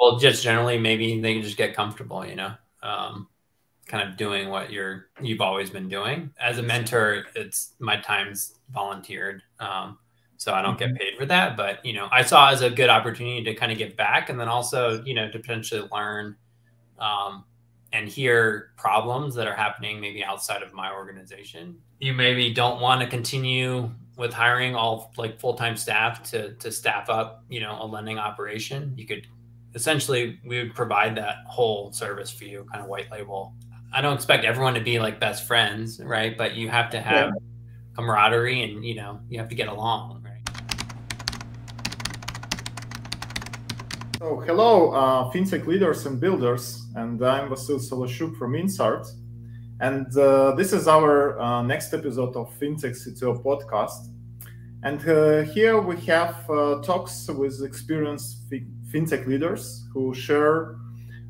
well, just generally, maybe they can just get comfortable, you know, um, kind of doing what you're you've always been doing. As a mentor, it's my time's volunteered, um, so I don't mm-hmm. get paid for that. But you know, I saw as a good opportunity to kind of give back, and then also, you know, to potentially learn um, and hear problems that are happening maybe outside of my organization. You maybe don't want to continue with hiring all like full-time staff to to staff up, you know, a lending operation. You could essentially we would provide that whole service for you, kind of white label. I don't expect everyone to be like best friends, right? But you have to have yeah. camaraderie and you know, you have to get along, right? So hello, uh, fintech leaders and builders, and I'm Vasyl Soloshchuk from Insart. And uh, this is our uh, next episode of FinTech CTO podcast. And uh, here we have uh, talks with experienced fintech leaders who share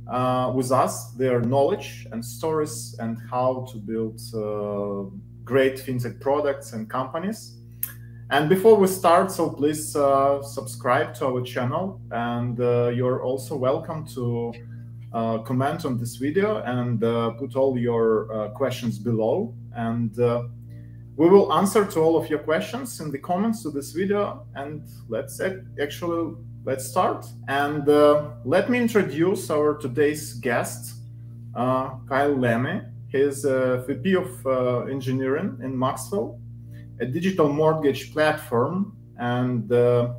uh, with us their knowledge and stories and how to build uh, great fintech products and companies. And before we start, so please subscribe to our channel, and you're also welcome to uh, comment on this video and uh, put all your uh, questions below. And we will answer to all of your questions in the comments to this video. And let's actually let's start. And let me introduce our today's guest, Kyle Lamy. He's a VP of uh, engineering in Maxwell, a digital mortgage platform, and uh,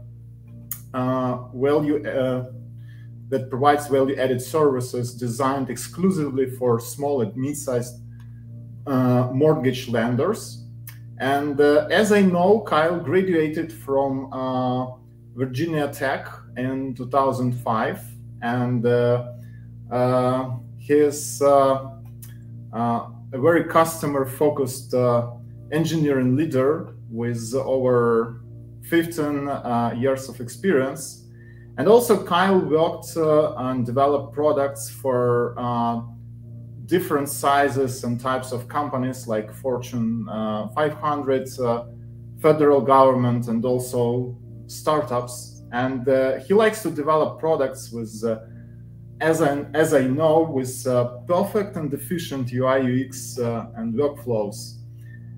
uh, well, you that provides value-added services designed exclusively for small and mid-sized uh, mortgage lenders. And uh, as I know, Kyle graduated from uh, Virginia Tech in 2005, and uh, uh, he's uh, a very customer-focused engineering leader with over 15 years of experience. And also, Kyle worked uh, and developed products for uh, different sizes and types of companies like Fortune uh, 500, uh, federal government, and also startups. And uh, he likes to develop products with, uh, as, I, as I know, with perfect and efficient UI, UX, and workflows.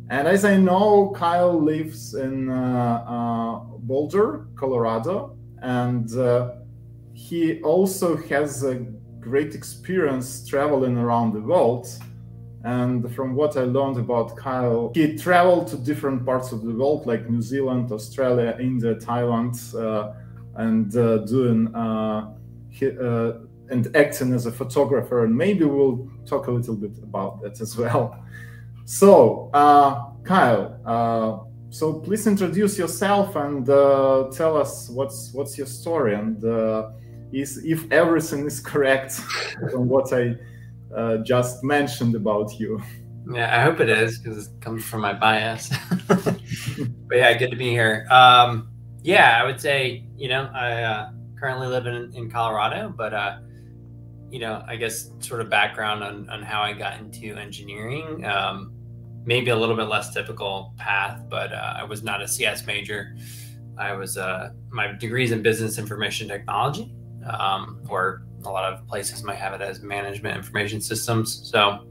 And as I know, Kyle lives in Boulder, Colorado, and uh, he also has a great experience traveling around the world. And from what I learned about Kyle, he traveled to different parts of the world, like New Zealand, Australia, India, Thailand, uh, and uh, doing uh, he, uh, and acting as a photographer. And maybe we'll talk a little bit about that as well. So, uh, Kyle, so please introduce yourself and uh, tell us what's what's your story and uh, is if everything is correct on what I uh, just mentioned about you. Yeah, I hope it is because it comes from my bias. but yeah, good to be here. Um, yeah, I would say you know I uh, currently live in, in Colorado, but uh, you know I guess sort of background on on how I got into engineering. Um, maybe a little bit less typical path, but uh, I was not a CS major. I was uh, my degrees in business information technology, um, or a lot of places might have it as management information systems. So,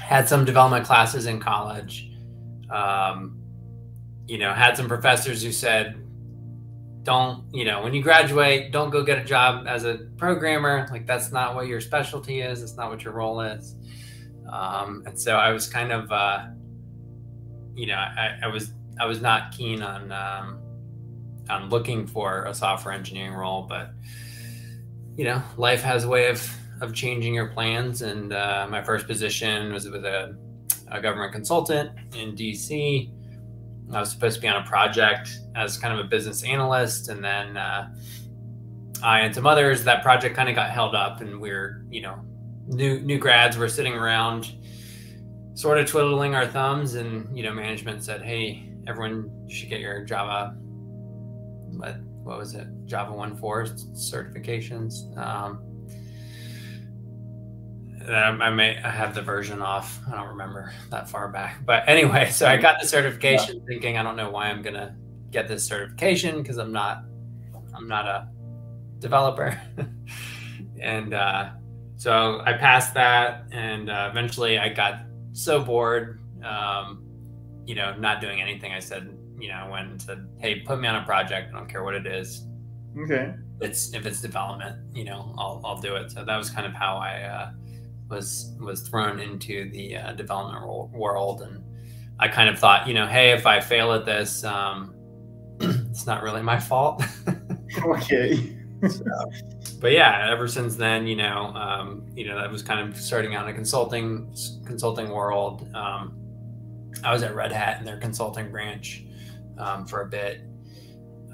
had some development classes in college. Um, you know, had some professors who said, "Don't you know when you graduate, don't go get a job as a programmer. Like that's not what your specialty is. It's not what your role is." Um, and so I was kind of, uh, you know, I, I, was I was not keen on um, on looking for a software engineering role, but you know, life has a way of of changing your plans. And uh, my first position was with a, a government consultant in DC. I was supposed to be on a project as kind of a business analyst, and then uh, I and some others that project kind of got held up, and we are you know new new grads were sitting around sort of twiddling our thumbs and you know management said hey everyone should get your java what was it java 1.4 certifications um, I may I have the version off. I don't remember that far back. But anyway, so I got the certification yeah. thinking I don't know why I'm gonna get this certification because I'm not I'm not a developer. and uh, so I passed that, and uh, eventually I got so bored, um, you know, not doing anything. I said, you know, went and said, "Hey, put me on a project. I don't care what it is. Okay. It's if it's development, you know, I'll I'll do it." So that was kind of how I uh, was was thrown into the uh, development world, and I kind of thought, you know, hey, if I fail at this, um, it's not really my fault. okay. so, but yeah, ever since then, you know, um, you know, that was kind of starting out in a consulting consulting world. Um, I was at Red Hat in their consulting branch um, for a bit,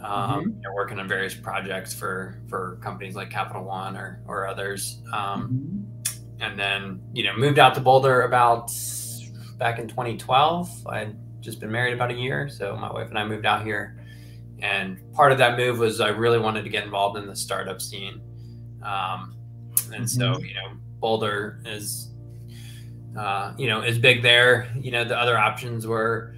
um, mm-hmm. you know, working on various projects for for companies like Capital One or or others. Um, mm-hmm. And then you know, moved out to Boulder about back in 2012. I'd just been married about a year, so my wife and I moved out here. And part of that move was I really wanted to get involved in the startup scene. Um, and mm-hmm. so, you know, Boulder is, uh, you know, is big there. You know, the other options were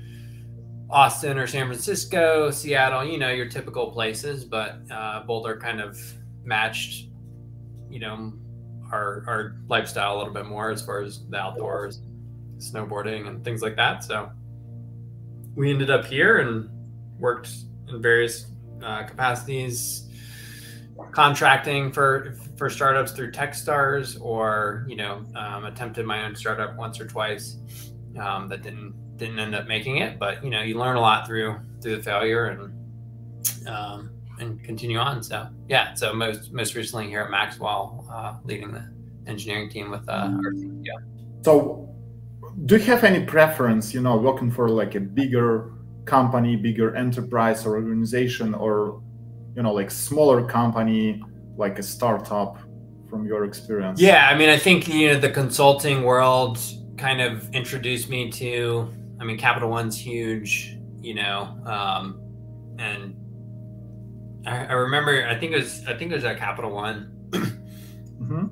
Austin or San Francisco, Seattle, you know, your typical places, but uh, Boulder kind of matched, you know, our, our lifestyle a little bit more as far as the outdoors, snowboarding and things like that. So we ended up here and worked in various uh, capacities, contracting for for startups through TechStars, or you know, um, attempted my own startup once or twice um, that didn't didn't end up making it. But you know, you learn a lot through through the failure and um, and continue on. So yeah, so most most recently here at Maxwell, uh, leading the engineering team with uh, our yeah. So, do you have any preference? You know, working for like a bigger company, bigger enterprise or organization, or you know, like smaller company, like a startup, from your experience? Yeah, I mean, I think you know the consulting world kind of introduced me to. I mean, Capital One's huge, you know, um, and I, I, remember. I think it was. I think it was at Capital One. mm-hmm.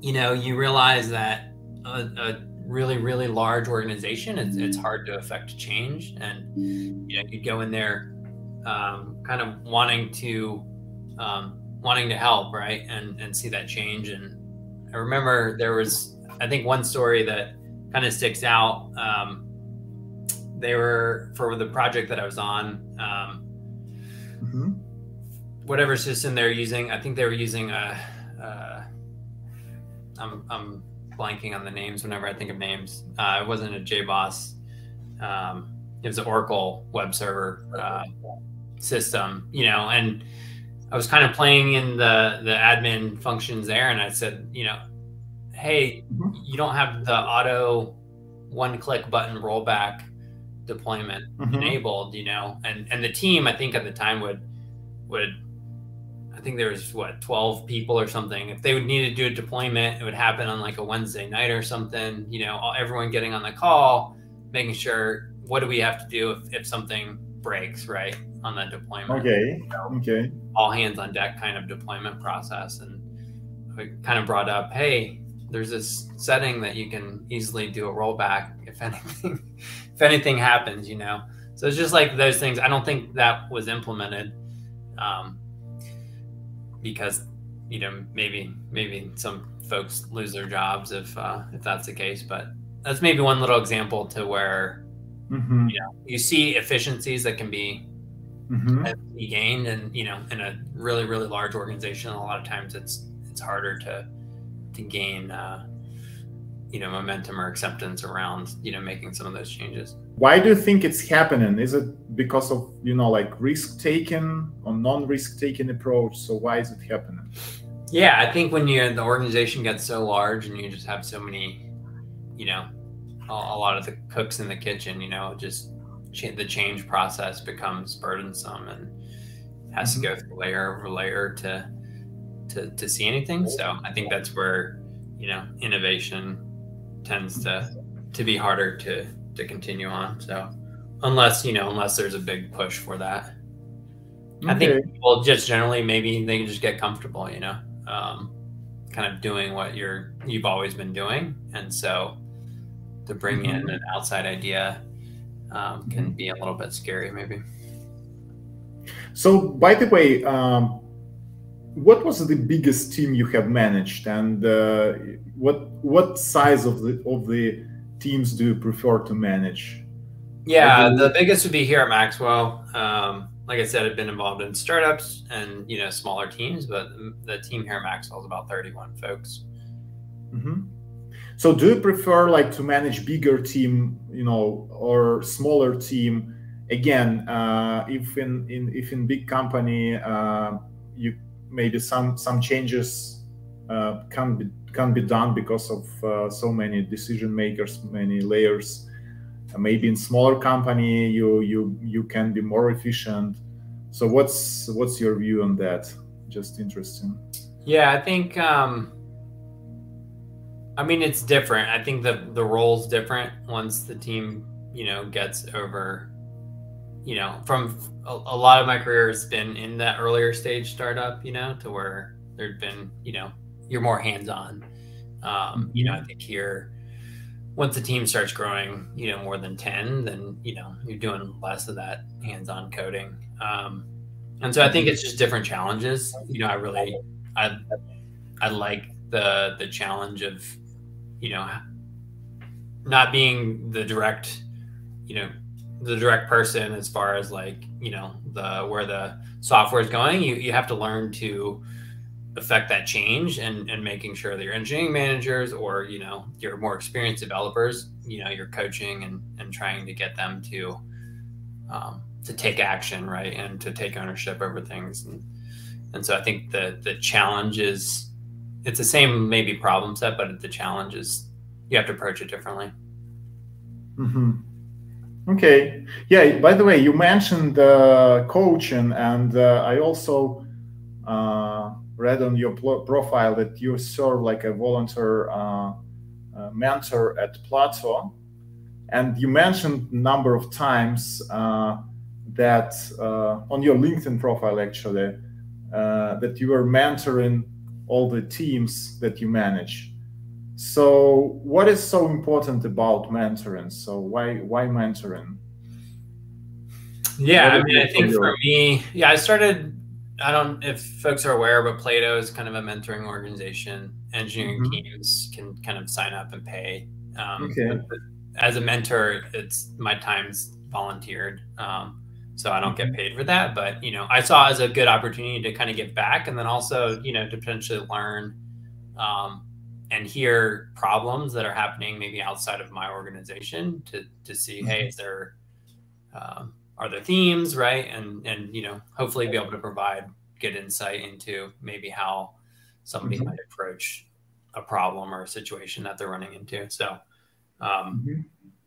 You know, you realize that a, a really really large organization it's, it's hard to affect change and you know you go in there um, kind of wanting to um, wanting to help right and and see that change and i remember there was i think one story that kind of sticks out um, they were for the project that i was on um, mm-hmm. whatever system they're using i think they were using a, a I'm, I'm blanking on the names whenever I think of names. Uh, it wasn't a JBoss. Um, it was an Oracle web server uh, system, you know, and I was kind of playing in the the admin functions there, and I said, you know, hey, mm-hmm. you don't have the auto one click button rollback deployment mm-hmm. enabled, you know, and and the team I think at the time would would I think there was what 12 people or something. If they would need to do a deployment, it would happen on like a Wednesday night or something. You know, all, everyone getting on the call, making sure what do we have to do if, if something breaks right on that deployment. Okay. okay. All hands on deck kind of deployment process, and we kind of brought up, hey, there's this setting that you can easily do a rollback if anything if anything happens. You know, so it's just like those things. I don't think that was implemented. Um, because you know maybe maybe some folks lose their jobs if uh, if that's the case. But that's maybe one little example to where mm-hmm. you know you see efficiencies that can be mm-hmm. be gained, and you know in a really really large organization, a lot of times it's it's harder to to gain uh, you know momentum or acceptance around you know making some of those changes. Why do you think it's happening? Is it because of you know like risk taking or non-risk taking approach? So why is it happening? Yeah i think when you the organization gets so large and you just have so many you know a, a lot of the cooks in the kitchen you know just ch- the change process becomes burdensome and has mm-hmm. to go through layer over layer to to to see anything so i think that's where you know innovation tends to to be harder to to continue on. So unless you know, unless there's a big push for that, okay. I think people just generally maybe they can just get comfortable. You know, um, kind of doing what you're you've always been doing, and so to bring mm-hmm. in an outside idea um, can be a little bit scary, maybe. So, by the way, um, what was the biggest team you have managed, and uh, what what size of the of the teams do you prefer to manage? Yeah, the biggest would be here at Maxwell. Um, like I said, I've been involved in startups and you know smaller teams, but the team here at Maxwell is about 31 folks. Mm-hmm. So, do you prefer like to manage bigger team, you know, or smaller team? Again, uh, if in, in if in big company, uh, you maybe some some changes uh, can be can be done because of uh, so many decision makers, many layers. Maybe in smaller company you you you can be more efficient. So what's what's your view on that? Just interesting. Yeah i think um i mean it's different. I think the the role's different once the team you know gets over you know from a, a lot of my career has been in that earlier stage startup you know to where there'd been you know you're more hands-on um you know i think here once the team starts growing, you know, more than 10, then, you know, you're doing less of that hands-on coding. Um, and so I think it's just different challenges. You know, I really, I, I like the, the challenge of, you know, not being the direct, you know, the direct person as far as like, you know, the, where the software is going, you, you have to learn to, affect that change and, and making sure that your engineering managers or you know your more experienced developers you know you're coaching and, and trying to get them to um, to take action right and to take ownership over things and and so i think the the challenge is it's the same maybe problem set but the challenge is you have to approach it differently mm-hmm. Okay yeah by the way you mentioned uh, coaching and uh, i also uh, read on your profile that you serve like a volunteer uh, uh, mentor at Plato, and you mentioned number of times uh, that on your LinkedIn profile actually that you were mentoring all the teams that you manage. So, what is so important about mentoring? So, why why mentoring? Yeah, I mean, I think for me, yeah, I started I don't if folks are aware, but Plato is kind of a mentoring organization. Engineering mm-hmm. teams can kind of sign up and pay. Um, okay. As a mentor, it's my time's volunteered, um, so I don't get mm-hmm. paid for that. But you know, I saw as a good opportunity to kind of give back, and then also you know to potentially learn um, and hear problems that are happening maybe outside of my organization to to see, mm-hmm. hey, is there um, are there themes right and and you know hopefully be able to provide good insight into maybe how somebody mm-hmm. might approach a problem or a situation that they're running into so um, mm-hmm.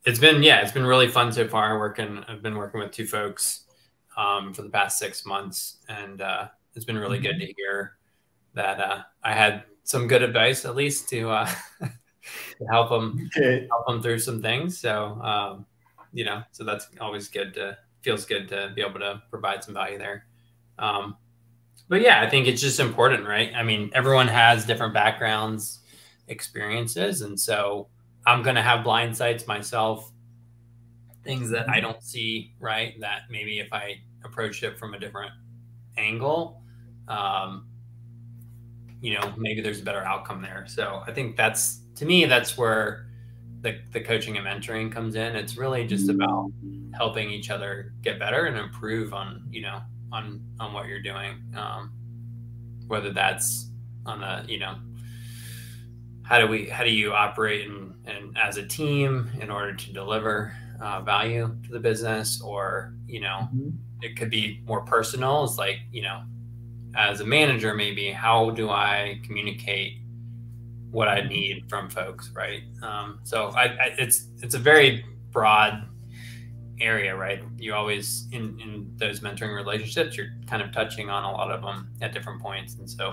it's been yeah it's been really fun so far working i've been working with two folks um, for the past six months and uh, it's been really mm-hmm. good to hear that uh, i had some good advice at least to, uh, to help them okay. help them through some things so um, you know so that's always good to feels good to be able to provide some value there. Um, but yeah, I think it's just important, right? I mean, everyone has different backgrounds, experiences, and so I'm going to have blind sights myself, things that I don't see, right? That maybe if I approach it from a different angle, um, you know, maybe there's a better outcome there. So I think that's to me, that's where the, the coaching and mentoring comes in. It's really just about helping each other get better and improve on, you know, on, on what you're doing. Um, whether that's on a, you know, how do we, how do you operate and, and as a team in order to deliver uh, value to the business or, you know, mm-hmm. it could be more personal. It's like, you know, as a manager, maybe how do I communicate what I need from folks, right? Um, so I, I, it's it's a very broad area, right? You always in in those mentoring relationships, you're kind of touching on a lot of them at different points, and so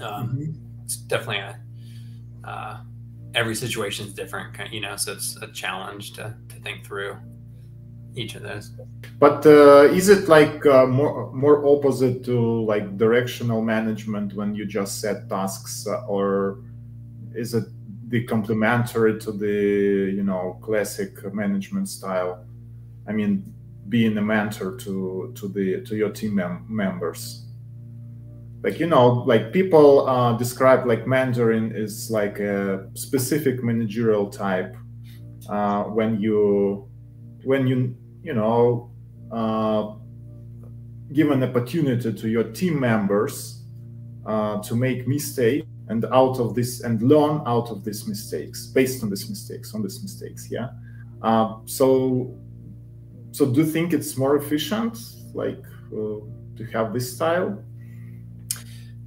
um, mm-hmm. it's definitely a uh, every situation is different, you know. So it's a challenge to to think through each of those. But uh, is it like uh, more more opposite to like directional management when you just set tasks, uh, or is it the complementary to the you know classic management style? I mean, being a mentor to to the to your team mem- members. like you know like people uh, describe like Mandarin is like a specific managerial type uh, when you when you you know uh, give an opportunity to your team members uh, to make mistakes and out of this and learn out of these mistakes based on these mistakes on these mistakes yeah? Uh, so so do you think it's more efficient like uh, to have this style?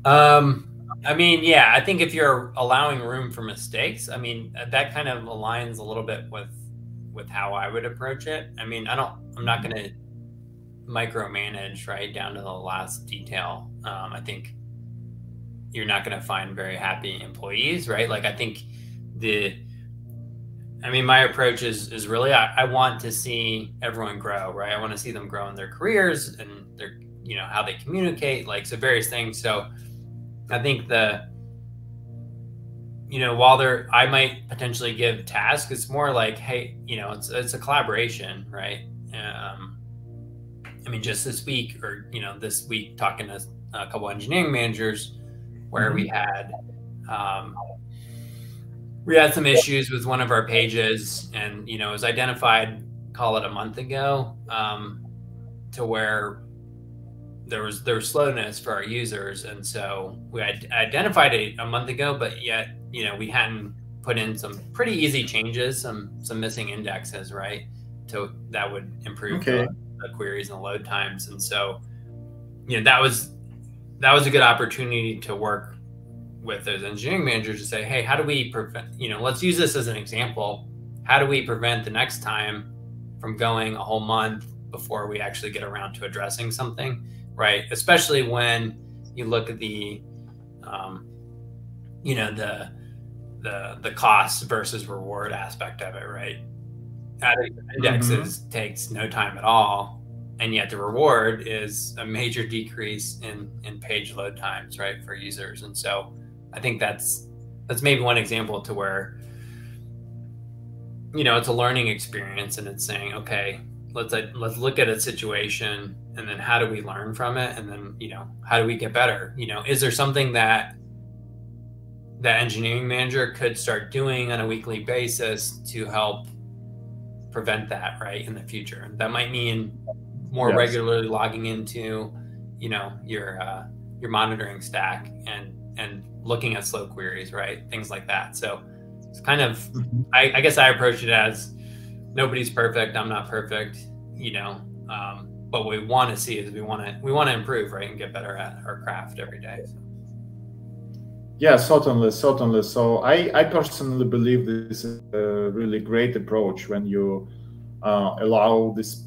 Um i mean yeah i think if you're allowing room for mistakes i mean that kind of aligns a little bit with with how i would approach it i mean i don't i'm not going to micromanage right down to the last detail um, i think you're not going to find very happy employees, right? Like I think the I mean, my approach is is really I, I, want to see everyone grow, right? I want to see them grow in their careers and their, you know, how they communicate, like so various things. So I think the you know, while there I might potentially give tasks, it's more like, hey, you know, it's it's a collaboration, right? Um I mean, just this week or you know, this week talking to a couple of engineering managers, where we mm-hmm. had um, we had some issues with one of our pages, and you know, it was identified, call it a month ago, um, to where there was there was slowness for our users, and so we had identified it a month ago, but yet you know we hadn't put in some pretty easy changes, some some missing indexes, right? To that would improve okay. the, the queries and the load times, and so you know that was that was a good opportunity to work with those engineering managers to say, hey, how do we prevent, you know, let's use this as an example. How do we prevent the next time from going a whole month before we actually get around to addressing something, right? Especially when you look at the, um, you know, the, the, the cost versus reward aspect of it, right? Adding indexes mm-hmm. takes no time at all and yet the reward is a major decrease in in page load times right for users and so i think that's that's maybe one example to where you know it's a learning experience and it's saying okay let's let's look at a situation and then how do we learn from it and then you know how do we get better you know is there something that that engineering manager could start doing on a weekly basis to help prevent that right in the future that might mean more yes. regularly logging into, you know, your uh, your monitoring stack and and looking at slow queries, right? Things like that. So it's kind of, mm-hmm. I, I, guess I approach it as nobody's perfect. I'm not perfect, you know. Um, but what we want to see is we want to we want to improve, right, and get better at our craft every day. So. Yeah, certainly, certainly. So I, I personally believe this is a really great approach when you uh, allow this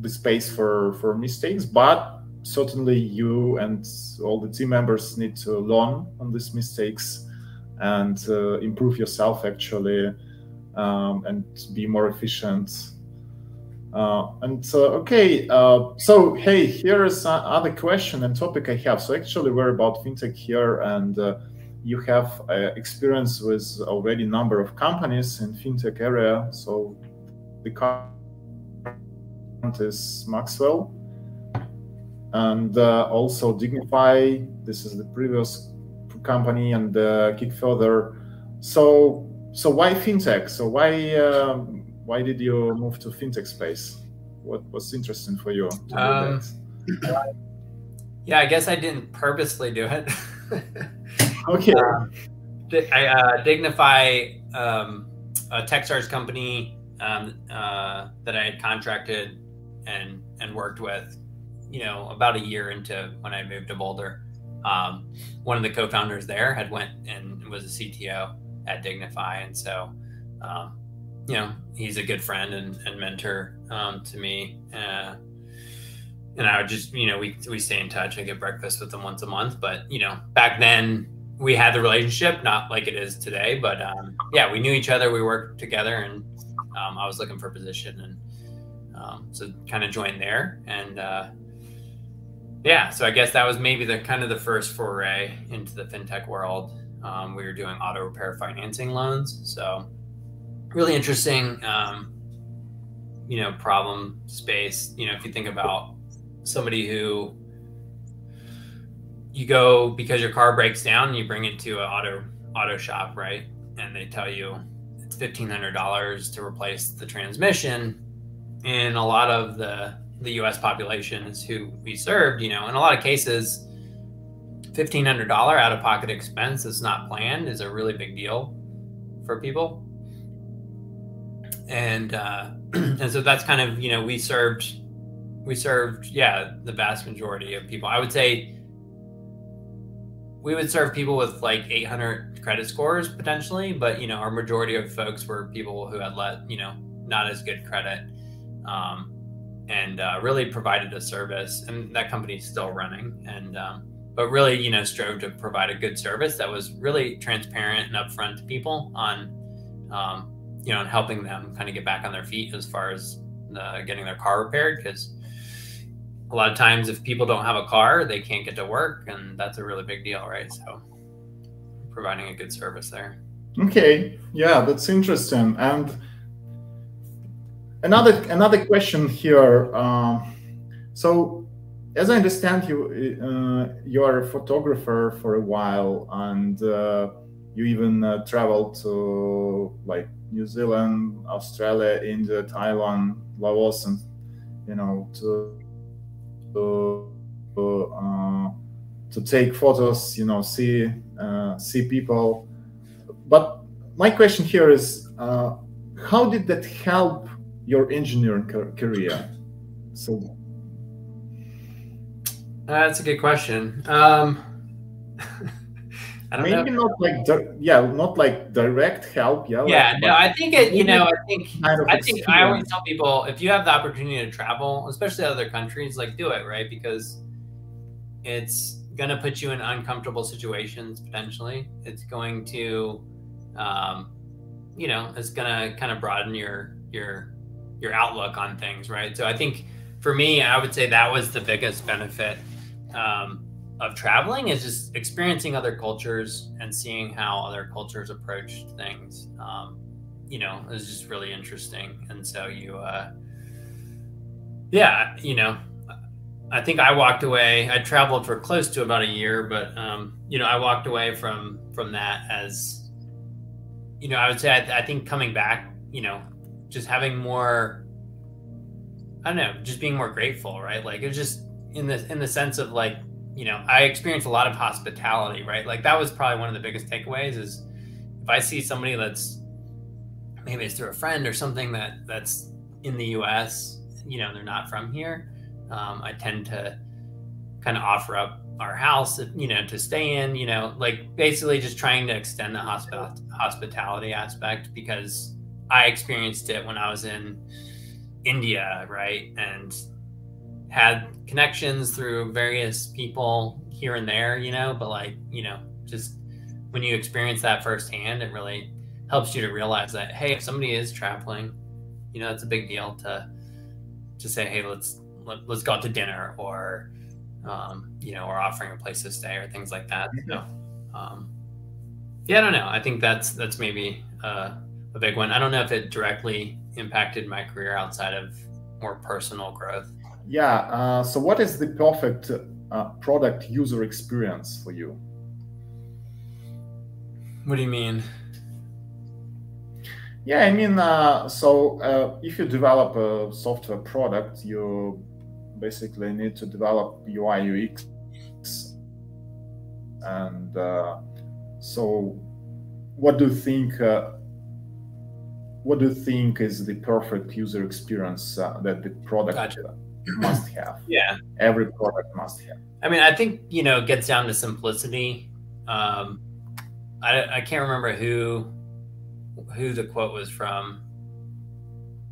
the space for for mistakes but certainly you and all the team members need to learn on these mistakes and uh, improve yourself actually um, and be more efficient uh, and uh, okay uh, so hey here is another question and topic i have so actually we're about fintech here and uh, you have uh, experience with already number of companies in fintech area so the is Maxwell. And uh, also Dignifi, this is the previous company, and uh, Kickfurther. So, so why fintech? So why uh, why did you move to fintech space? What was interesting for you? Um, yeah, I guess I didn't purposely do it. okay. Uh, I, uh, Dignifi, um, a Techstars company um, uh, that I had contracted and and worked with, you know, about a year into when I moved to Boulder. Um, one of the co-founders there had went and was a CTO at Dignifi, and so um, you know he's a good friend and, and mentor um, to me. Uh, and I would just, you know, we we stay in touch. I get breakfast with him once a month. But you know, back then we had the relationship, not like it is today. But um, yeah, we knew each other. We worked together, and um, I was looking for a position, and um, so kind of joined there, and uh, yeah, so I guess that was maybe the kind of the first foray into the fintech world. Um, we were doing auto repair financing loans, so really interesting, um, you know, problem space. You know, if you think about somebody who you go because your car breaks down and you bring it to an auto auto shop, right? And they tell you it's fifteen hundred dollars to replace the transmission. And a lot of the the U.S. population is who we served. You know, in a lot of cases, fifteen hundred dollar out of pocket expense that's not planned is a really big deal for people. And uh, and so that's kind of you know we served we served yeah the vast majority of people. I would say we would serve people with like 800 credit scores potentially, but you know our majority of folks were people who had let you know not as good credit. Um, and uh, really provided a service and that company is still running and um, but really you know strove to provide a good service that was really transparent and upfront to people on um, you know and helping them kind of get back on their feet as far as uh, getting their car repaired because a lot of times if people don't have a car they can't get to work and that's a really big deal right? So providing a good service there. Okay. Yeah that's interesting. And another another question here. Uh, so, as I understand, you uh, you are a photographer for a while, and uh, you even uh, traveled to like New Zealand, Australia, India, Taiwan, Laos, and you know to to, uh, to take photos. You know, see uh, see people. But my question here is, how did that help your engineering career? So uh, that's a good question. Um, I don't Maybe know. not like yeah, not like direct help. Yeah. Yeah. Like, no, I think it. You know, I think kind of I think I always tell people if you have the opportunity to travel, especially other countries, like do it right because it's gonna put you in uncomfortable situations potentially. It's going to, um, you know, it's gonna kind of broaden your your your outlook on things, right? So I think for me, I would say that was the biggest benefit um, of traveling is just experiencing other cultures and seeing how other cultures approach things. Um, you know, is just really interesting. And so you, uh, yeah, you know, I think I walked away. I traveled for close to about a year, but um, you know, I walked away from from that as, you know, I would say I, I think coming back, you know, just having more I don't know, just being more grateful, right? Like it's just in the in the sense of like, you know, I experienced a lot of hospitality, right? Like that was probably one of the biggest takeaways is if I see somebody that's maybe it's through a friend or something that that's in the US, you know, they're not from here, um, I tend to kind of offer up our house, you know, to stay in, you know, like basically just trying to extend the hospital hospitality aspect because I experienced it when I was in India, right? And had connections through various people here and there, you know, but like, you know, just when you experience that firsthand, it really helps you to realize that, hey, if somebody is traveling, you know, it's a big deal to to say, hey, let's let, us let us go out to dinner or um, you know, or offering a place to stay or things like that. So um, yeah, I don't know. I think that's that's maybe uh, a big one. I don't know if it directly impacted my career outside of more personal growth. Yeah. Uh, so, what is the perfect uh, product user experience for you? What do you mean? Yeah, I mean, uh, so uh, if you develop a software product, you basically need to develop UI UX, and uh, so what do you think uh, what do you think is the perfect user experience uh, that the product gotcha. Must have? yeah, every product must have. I mean, I think you know it gets down to simplicity. Um, I I can't remember who who the quote was from,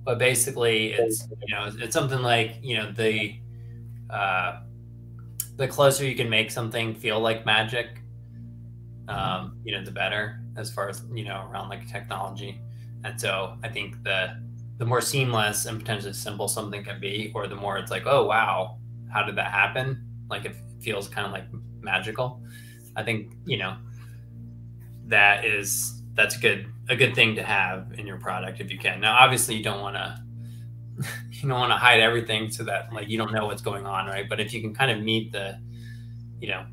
but basically it's you know it's something like you know the uh, the closer you can make something feel like magic, um, you know, the better as far as you know around like technology. And so I think the the more seamless and potentially simple something can be, or the more it's like, oh wow, how did that happen? Like it feels kind of like magical. I think you know that is that's good a good thing to have in your product if you can. Now, obviously, you don't want to you don't want to hide everything so that like you don't know what's going on, right? But if you can kind of meet the you know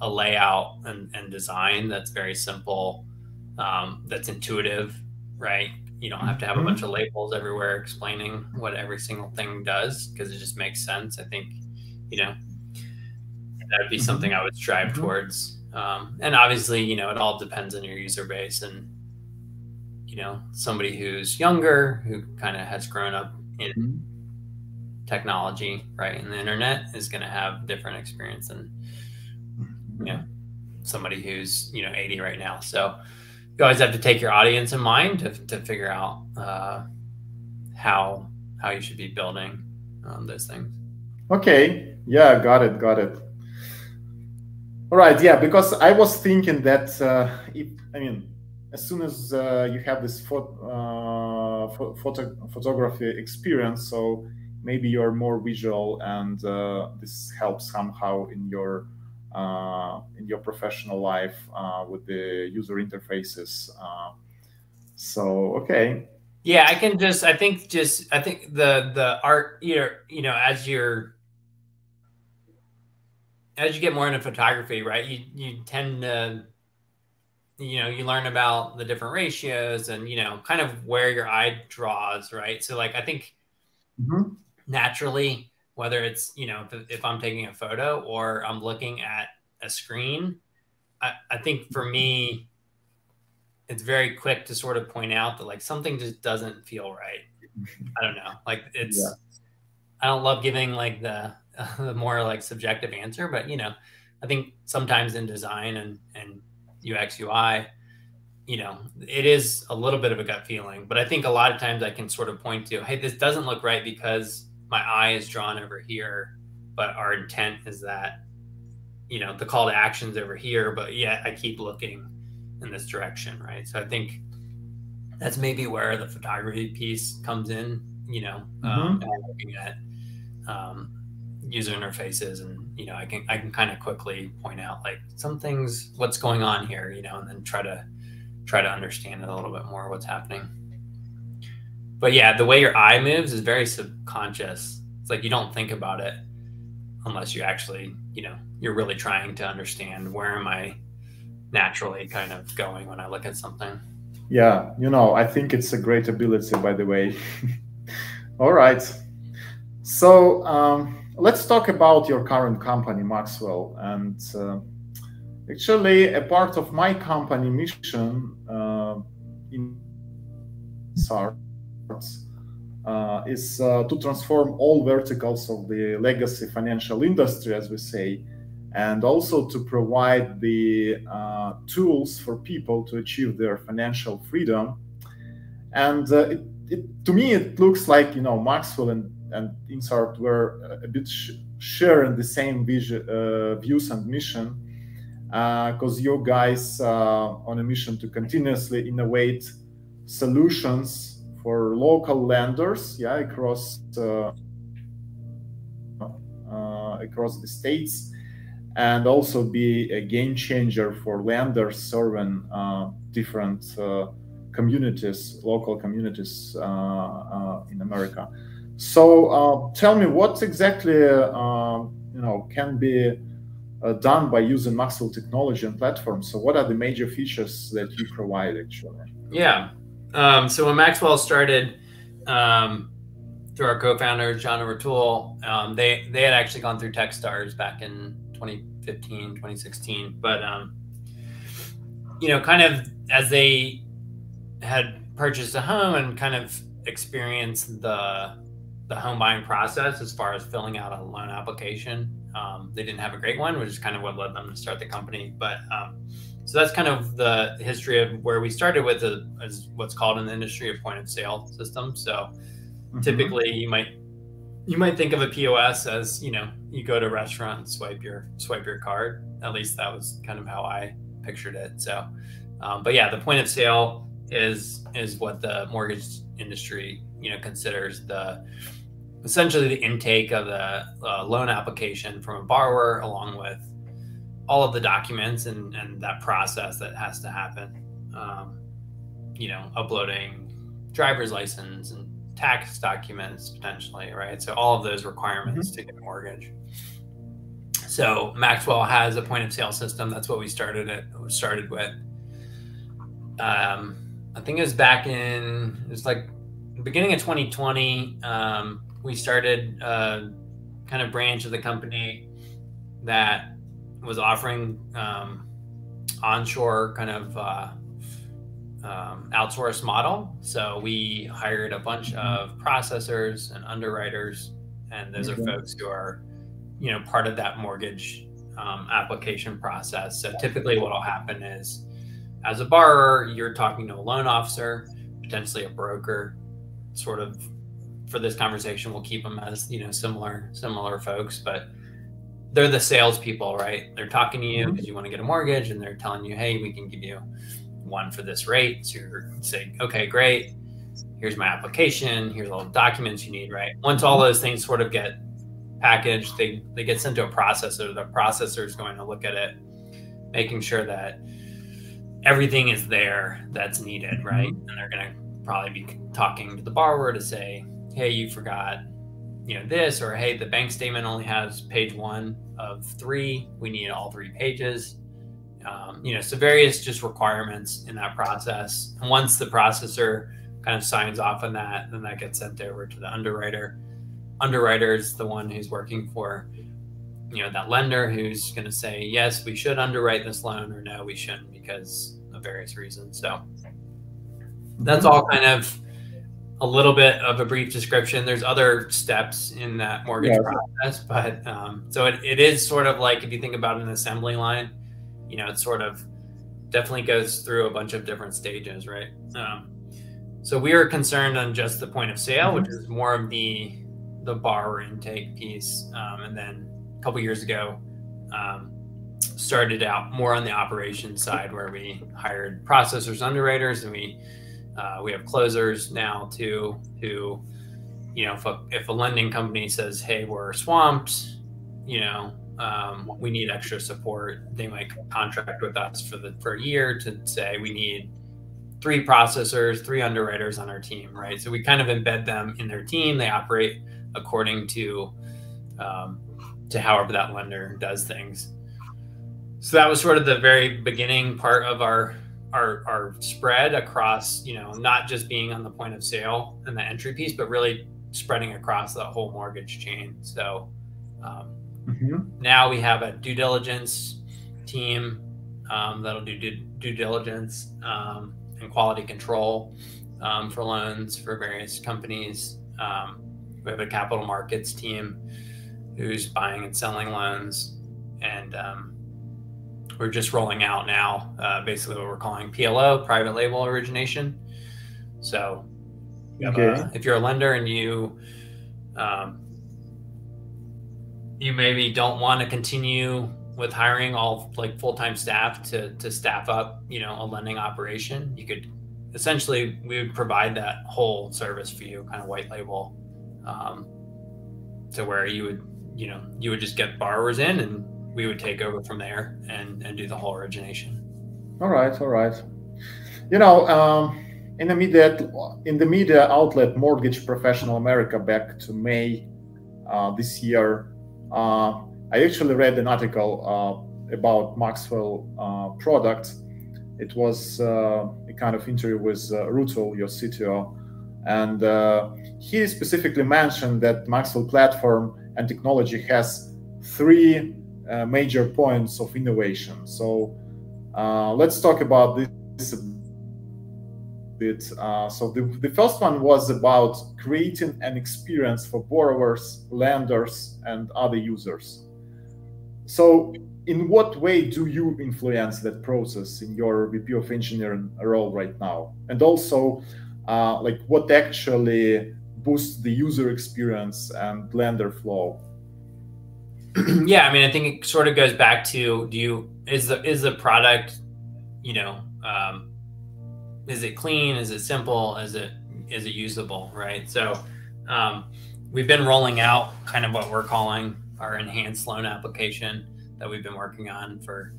a layout and, and design that's very simple, um, that's intuitive, right? You don't have to have a bunch of mm-hmm. labels everywhere explaining what every single thing does because it just makes sense. I think, you know, that would be mm-hmm. something I would strive mm-hmm. towards. Um, and obviously, you know, it all depends on your user base and, you know, somebody who's younger, who kind of has grown up in mm-hmm. technology, right? And the internet is going to have different experience than, you know, somebody who's, you know, 80 right now. So, you always have to take your audience in mind to, to figure out uh, how how you should be building um, those things. Okay. Yeah, got it. Got it. All right. Yeah, because I was thinking that uh, if I mean, as soon as uh, you have this uh, photo photography experience, so maybe you're more visual, and uh, this helps somehow in your in your professional life uh, with the user interfaces. Uh, so okay. Yeah, I can just. I think just. I think the the art. You know, you know, as you're as you get more into photography, right? You you tend to you know you learn about the different ratios and you know kind of where your eye draws right so like i think mm-hmm. naturally whether it's you know if, if, i'm taking a photo or i'm looking at a screen I, I think for me it's very quick to sort of point out that like something just doesn't feel right i don't know like it's yeah. i don't love giving like the uh, the more like subjective answer but you know i think sometimes in design and and ux ui you know it is a little bit of a gut feeling but i think a lot of times i can sort of point to hey this doesn't look right because my eye is drawn over here, but our intent is that, you know, the call to action's over here, but yet I keep looking in this direction, right? So I think that's maybe where the photography piece comes in, you know, um, mm-hmm. looking at um, user interfaces and you know i can i can kind of quickly point out like some things what's going on here you know and then try to try to understand it a little bit more what's happening but yeah, the way your eye moves is very subconscious. It's like you don't think about it unless you actually, you know, you're really trying to understand where am I naturally kind of going when I look at something. Yeah, you know, I think it's a great ability, by the way. All right. So um, let's talk about your current company, Maxwell. And uh, actually, a part of my company mission uh, in SAR uh, is uh, to transform all verticals of the legacy financial industry, as we say, and also to provide the uh, tools for people to achieve their financial freedom. And uh, it, it, to me, it looks like you know Maxwell and, and Insart were a bit sh- sharing the same vision, uh, views and mission, because uh, you guys are on a mission to continuously innovate solutions for local lenders, yeah, across uh, uh, across the states, and also be a game changer for lenders serving uh, different uh, communities, local communities uh, uh, in America. So, tell me what exactly you know can be done by using Maxwell technology and platform. So, what are the major features that you provide actually? Yeah, um, so when Maxwell started, um, through our co-founder John O'Toole, um, they they had actually gone through TechStars back in 2015, 2016. But um, you know, kind of as they had purchased a home and kind of experienced the the home buying process as far as filling out a loan application. Um, they didn't have a great one, which is kind of what led them to start the company. But um, so that's kind of the history of where we started with a, as what's called in the industry a point of sale system. So mm-hmm. typically you might you might think of a POS as you know you go to a restaurant and swipe your swipe your card. At least that was kind of how I pictured it. So, um, but yeah, the point of sale is is what the mortgage industry you know considers the essentially the intake of the uh, loan application from a borrower along with all of the documents and, and that process that has to happen. Um, you know, uploading driver's license and tax documents potentially, right? So all of those requirements mm-hmm. to get a mortgage. So Maxwell has a point of sale system. That's what we started it started with. Um, I think it was back in it was like beginning of 2020. Um, we started a kind of branch of the company that was offering um, onshore kind of uh, um, outsourced model. So we hired a bunch mm-hmm. of processors and underwriters, and those are folks who are, you know, part of that mortgage um, application process. So typically, what will happen is, as a borrower, you're talking to a loan officer, potentially a broker, sort of. For this conversation, we'll keep them as you know similar similar folks, but they're the salespeople, right? They're talking to you because mm-hmm. you want to get a mortgage, and they're telling you, "Hey, we can give you one for this rate." So you're saying, "Okay, great. Here's my application. Here's all the documents you need." Right? Once all those things sort of get packaged, they they get sent to a processor. The processor is going to look at it, making sure that everything is there that's needed, mm-hmm. right? And they're going to probably be talking to the borrower to say, "Hey, you forgot you know this or hey the bank statement only has page one of three. We need all three pages. Um, you know so various just requirements in that process. And once the processor kind of signs off on that then that gets sent over to the underwriter. Underwriter is the one who's working for you know that lender who's going to say yes we should underwrite this loan or no we shouldn't because of various reasons. So that's all kind of a little bit of a brief description. There's other steps in that mortgage yeah. process, but um, so it, it is sort of like if you think about an assembly line, you know, it sort of definitely goes through a bunch of different stages, right? Um, so we are concerned on just the point of sale, mm-hmm. which is more of the the borrower intake piece, um, and then a couple years ago. Um, started out more on the operations side where we hired processors underwriters and we uh, we have closers now too, who, you know, if a, if a lending company says, "Hey, we're swamped," you know, um, we need extra support, they might contract with us for the for a year to say we need three processors, three underwriters on our team, right? So we kind of embed them in their team. They operate according to um, to however that lender does things. So that was sort of the very beginning part of our are are spread across you know not just being on the point of sale and the entry piece but really spreading across the whole mortgage chain. So um, mm-hmm. now we have a due diligence team um, that'll do due, due diligence um, and quality control um, for loans for various companies. Um, we have a capital markets team who's buying and selling loans. And um, we're just rolling out now, uh, basically what we're calling PLO, private label origination. So, okay. uh, if you're a lender and you um, you maybe don't want to continue with hiring all like full-time staff to to staff up, you know, a lending operation, you could essentially we would provide that whole service for you, kind of white label, um, to where you would you know you would just get borrowers in and we would take over from there and and do the whole origination. All right, all right. You know, um, in the media in the media outlet Mortgage Professional America back to May uh, this year, uh, I actually read an article uh, about Maxwell uh, product. It was uh, a kind of interview with uh, Rutul, your CTO, and he specifically mentioned that Maxwell platform and technology has three uh, major points of innovation. So uh, let's talk about this a bit. Uh, so the, the first one was about creating an experience for borrowers, lenders, and other users. So in what way do you influence that process in your VP of engineering role right now? And also, uh, like what actually boosts the user experience and lender flow? yeah, I mean, I think it sort of goes back to do you is the is the product, you know, um, is it clean? Is it simple? Is it is it usable? Right. So um, we've been rolling out kind of what we're calling our enhanced loan application that we've been working on for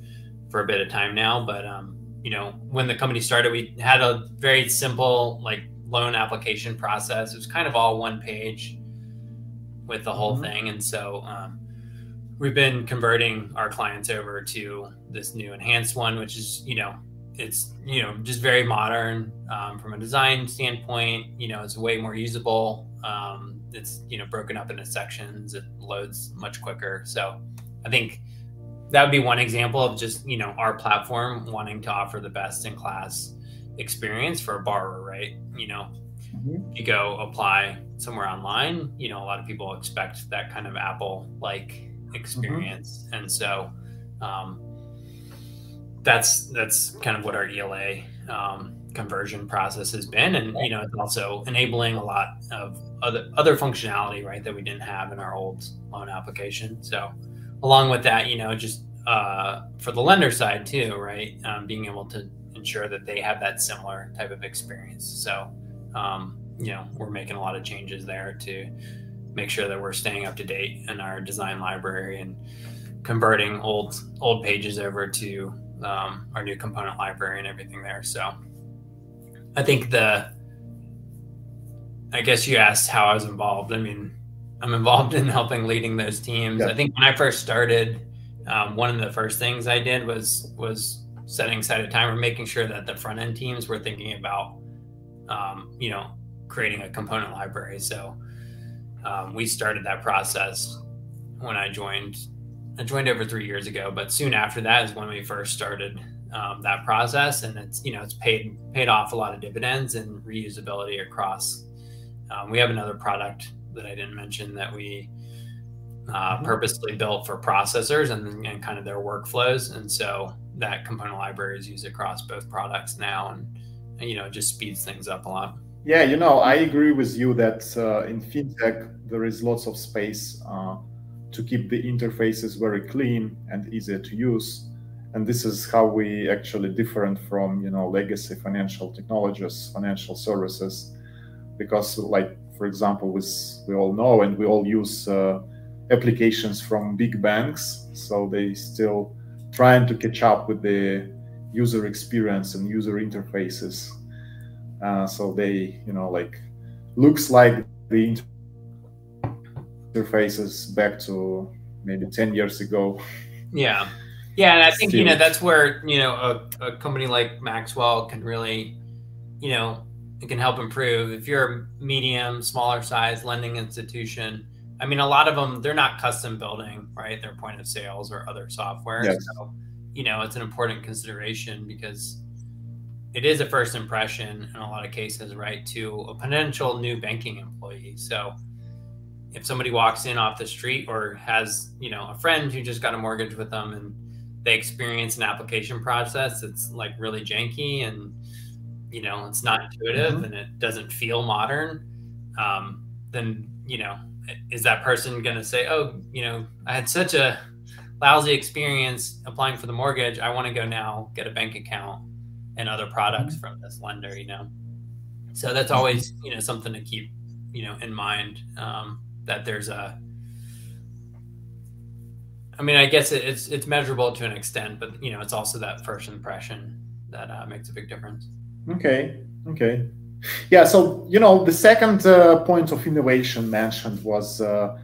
for a bit of time now. But um, you know, when the company started, we had a very simple like loan application process. It was kind of all one page with the whole mm-hmm. thing, and so um, we've been converting our clients over to this new enhanced one, which is, you know, it's, you know, just very modern um, from a design standpoint. You know, it's way more usable. Um, it's, you know, broken up into sections. It loads much quicker. So I think that would be one example of just, you know, our platform wanting to offer the best in class experience for a borrower, right? You know, mm-hmm. you go apply somewhere online, you know, a lot of people expect that kind of Apple like experience, mm-hmm. and so um, that's that's kind of what our ELA um, conversion process has been, and you know, it's also enabling a lot of other other functionality, right, that we didn't have in our old loan application. So, along with that, you know, just uh, for the lender side too, right, um, being able to ensure that they have that similar type of experience. So, um, you know, we're making a lot of changes there to make sure that we're staying up to date in our design library and converting old old pages over to um, our new component library and everything there. So I think the I guess you asked how I was involved. I mean, I'm involved in helping leading those teams. Yeah. I think when I first started, um, one of the first things I did was was setting aside a time or making sure that the front end teams were thinking about, um, you know, creating a component library. So um, we started that process when I joined. I joined over three years ago, but soon after that is when we first started um, that process, and it's you know it's paid paid off a lot of dividends and reusability across. Um, we have another product that I didn't mention that we uh, mm-hmm. purposely built for processors and, and kind of their workflows, and so that component library is used across both products now, and, and you know it just speeds things up a lot. Yeah, you know, I agree with you that uh, in fintech there is lots of space uh, to keep the interfaces very clean and easier to use, and this is how we actually different from you know legacy financial technologies, financial services, because like for example, with we all know and we all use uh, applications from big banks, so they still trying to catch up with the user experience and user interfaces uh, so they, you know, like looks like the interfaces back to maybe 10 years ago. Yeah. Yeah. And I think, Still. you know, that's where, you know, a, a company like Maxwell can really, you know, it can help improve. If you're a medium, smaller size lending institution, I mean, a lot of them, they're not custom building, right? They're point of sales or other software. Yes. So, you know, it's an important consideration because it is a first impression in a lot of cases, right, to a potential new banking employee. So if somebody walks in off the street or has, you know, a friend who just got a mortgage with them and they experience an application process that's like really janky and you know it's not intuitive mm-hmm. and it doesn't feel modern um, then you know is that person going to say oh you know i had such a lousy experience applying for the mortgage i want to go now get a bank account and other products from this lender, you know. So that's always, you know, something to keep, you know, in mind um, that there's a. I mean, I guess it's it's measurable to an extent, but you know, it's also that first impression that uh, makes a big difference. Okay. Okay. Yeah. So you know, the second uh, point of innovation mentioned was uh,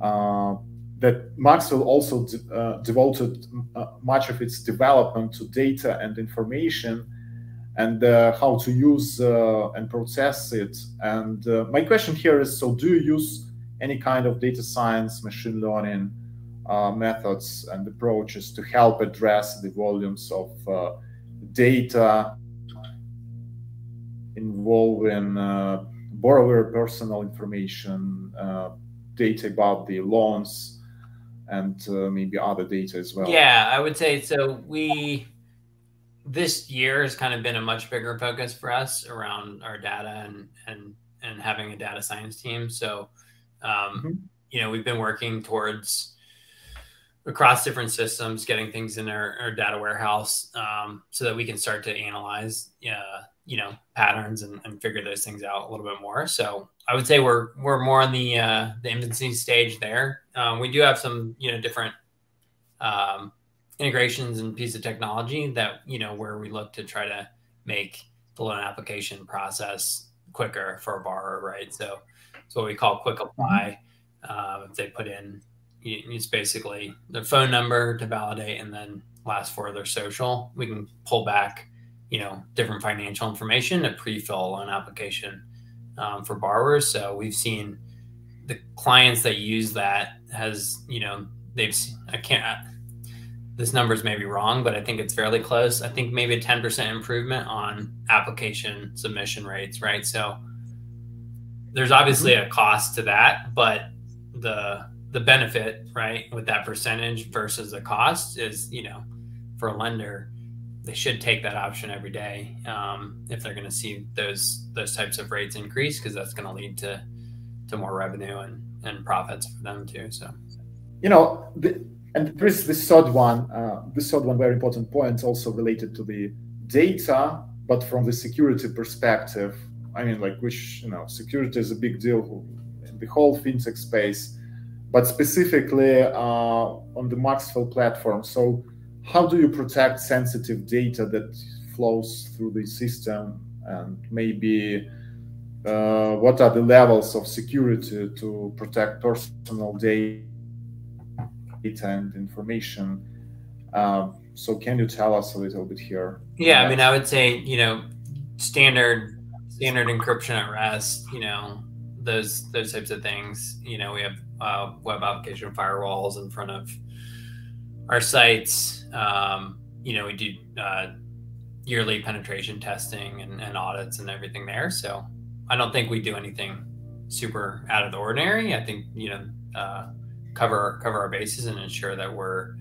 uh, that Maxwell also uh, devoted uh, much of its development to data and information and uh, how to use uh, and process it. And uh, my question here is, so do you use any kind of data science, machine learning uh, methods and approaches to help address the volumes of data involving borrower personal information, data about the loans, and uh, maybe other data as well. Yeah, I would say so. We this year has kind of been a much bigger focus for us around our data and and and having a data science team. So, um, mm-hmm. you know, we've been working towards across different systems, getting things in our, our data warehouse um, so that we can start to analyze, uh, you know, patterns and, and, figure those things out a little bit more. So I would say we're we're more on the uh, the infancy stage there. Um, we do have some you know different um, integrations and pieces of technology that you know where we look to try to make the loan application process quicker for a borrower, right? So it's what we call quick apply. Uh, if they put in it's basically their phone number to validate and then last for their social. We can pull back, you know, different financial information to pre-fill a loan application um, for borrowers. So we've seen the clients that use that has, you know, they've I can't this numbers may be wrong, but I think it's fairly close. I think maybe a 10% improvement on application submission rates, right? So there's obviously a cost to that, but the the benefit, right, with that percentage versus the cost is, you know, for a lender, they should take that option every day um, if they're going to see those those types of rates increase because that's going to lead to to more revenue and and profits for them too. So, you know, the, and there is this third one, uh, this third one very important point also related to the data, but from the security perspective. I mean, like which you know, security is a big deal in the whole fintech space, but specifically uh, on the Maxwell platform. So, how do you protect sensitive data that flows through the system, and maybe uh, what are the levels of security to protect personal data? and information. Um, so can you tell us a little bit here? Yeah, I mean, I would say you know standard standard encryption at rest. You know those those types of things. You know we have uh, web application firewalls in front of our sites. Um, you know we do uh, yearly penetration testing and, and audits and everything there. So I don't think we do anything super out of the ordinary. I think you know uh, cover cover our bases and ensure that we're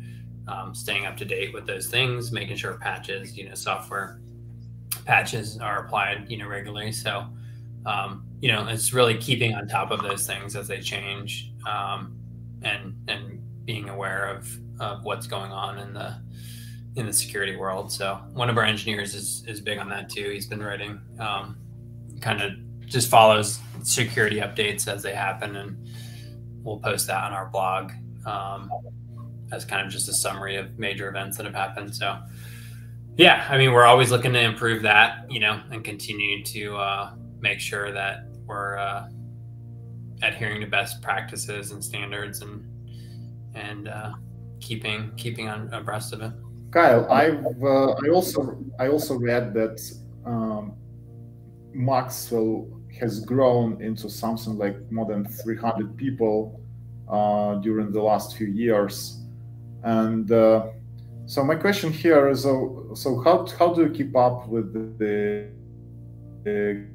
um, staying up to date with those things, making sure patches, you know, software patches are applied, you know, regularly. So, um, you know, it's really keeping on top of those things as they change, um, and and being aware of of what's going on in the in the security world. So, one of our engineers is is big on that too. He's been writing, um, kind of just follows security updates as they happen and we'll post that on our blog um, as kind of just a summary of major events that have happened. So, yeah, I mean, we're always looking to improve that, you know, and continue to uh, make sure that we're uh, adhering to best practices and standards and and uh, keeping keeping on abreast of it. Kyle, I've uh, I also I also read that um, Maxwell has grown into something like more than 300 people uh, during the last few years. And uh, so my question here is, uh, so how, how do you keep up with the, the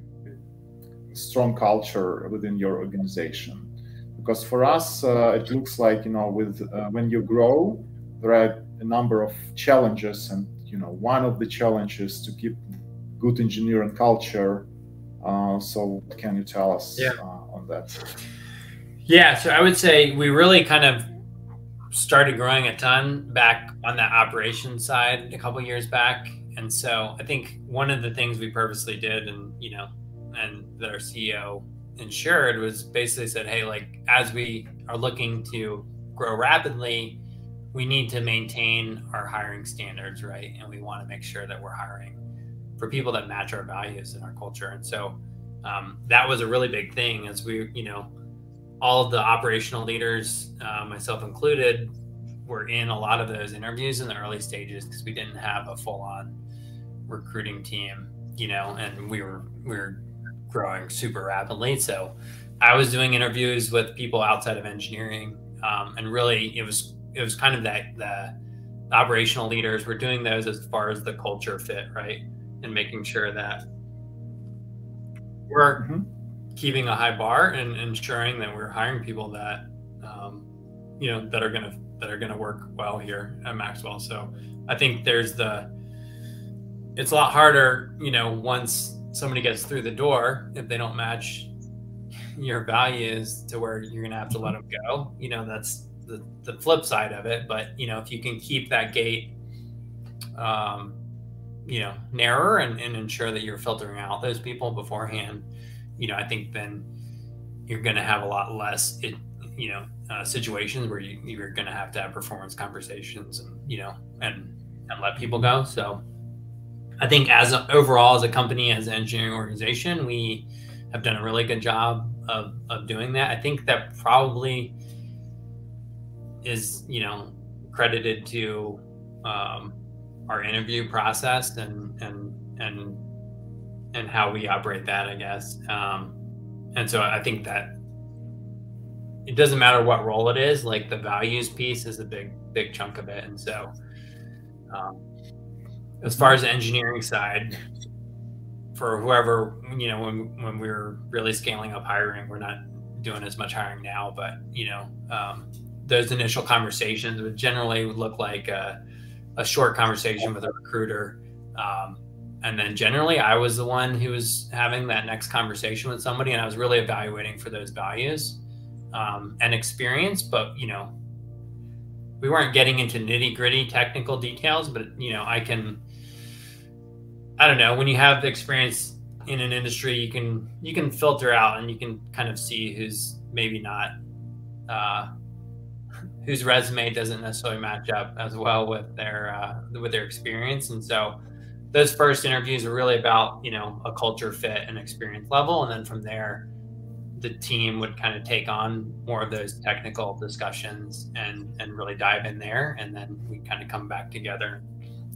strong culture within your organization? Because for us, uh, it looks like, you know, with uh, when you grow, there are a number of challenges. And, you know, one of the challenges to keep good engineering culture uh, so, what can you tell us yeah. uh, on that? Yeah, so I would say we really kind of started growing a ton back on the operations side a couple years back, and so I think one of the things we purposely did, and you know, and that our CEO ensured was basically said, hey, like as we are looking to grow rapidly, we need to maintain our hiring standards, right? And we want to make sure that we're hiring for people that match our values and our culture. And so um, that was a really big thing as we, you know, all of the operational leaders, uh, myself included, were in a lot of those interviews in the early stages because we didn't have a full on recruiting team, you know, and we were we were growing super rapidly. So I was doing interviews with people outside of engineering, um, and really it was it was kind of that the operational leaders were doing those as far as the culture fit, right? and making sure that we're mm-hmm. keeping a high bar and ensuring that we're hiring people that um, you know that are gonna that are gonna work well here at Maxwell. So I think there's the it's a lot harder, you know, once somebody gets through the door if they don't match your values to where you're gonna have to let them go. You know, that's the, the flip side of it. But you know, if you can keep that gate um, you know narrower and, and ensure that you're filtering out those people beforehand you know i think then you're going to have a lot less it you know uh, situations where you, you're going to have to have performance conversations and you know and and let people go so i think as a, overall as a company as an engineering organization we have done a really good job of, of doing that i think that probably is you know credited to um, our interview process and and and and how we operate that, I guess. Um, and so I think that it doesn't matter what role it is. Like the values piece is a big big chunk of it, and so. Um, as far as the engineering side, for whoever you know when when we were really scaling up hiring, we're not doing as much hiring now, but you know um, those initial conversations would generally look like a, a short conversation with a recruiter. Um, and then generally I was the one who was having that next conversation with somebody and I was really evaluating for those values um, and experience, but you know, we weren't getting into nitty gritty technical details, but you know, I can, I don't know, when you have experience in an industry, you can, you can filter out and you can kind of see who's maybe not, uh, whose resume doesn't necessarily match up as well with their uh, with their experience. And so those first interviews are really about you know a culture fit and experience level. And then from there the team would kind of take on more of those technical discussions and and really dive in there. And then we kind of come back together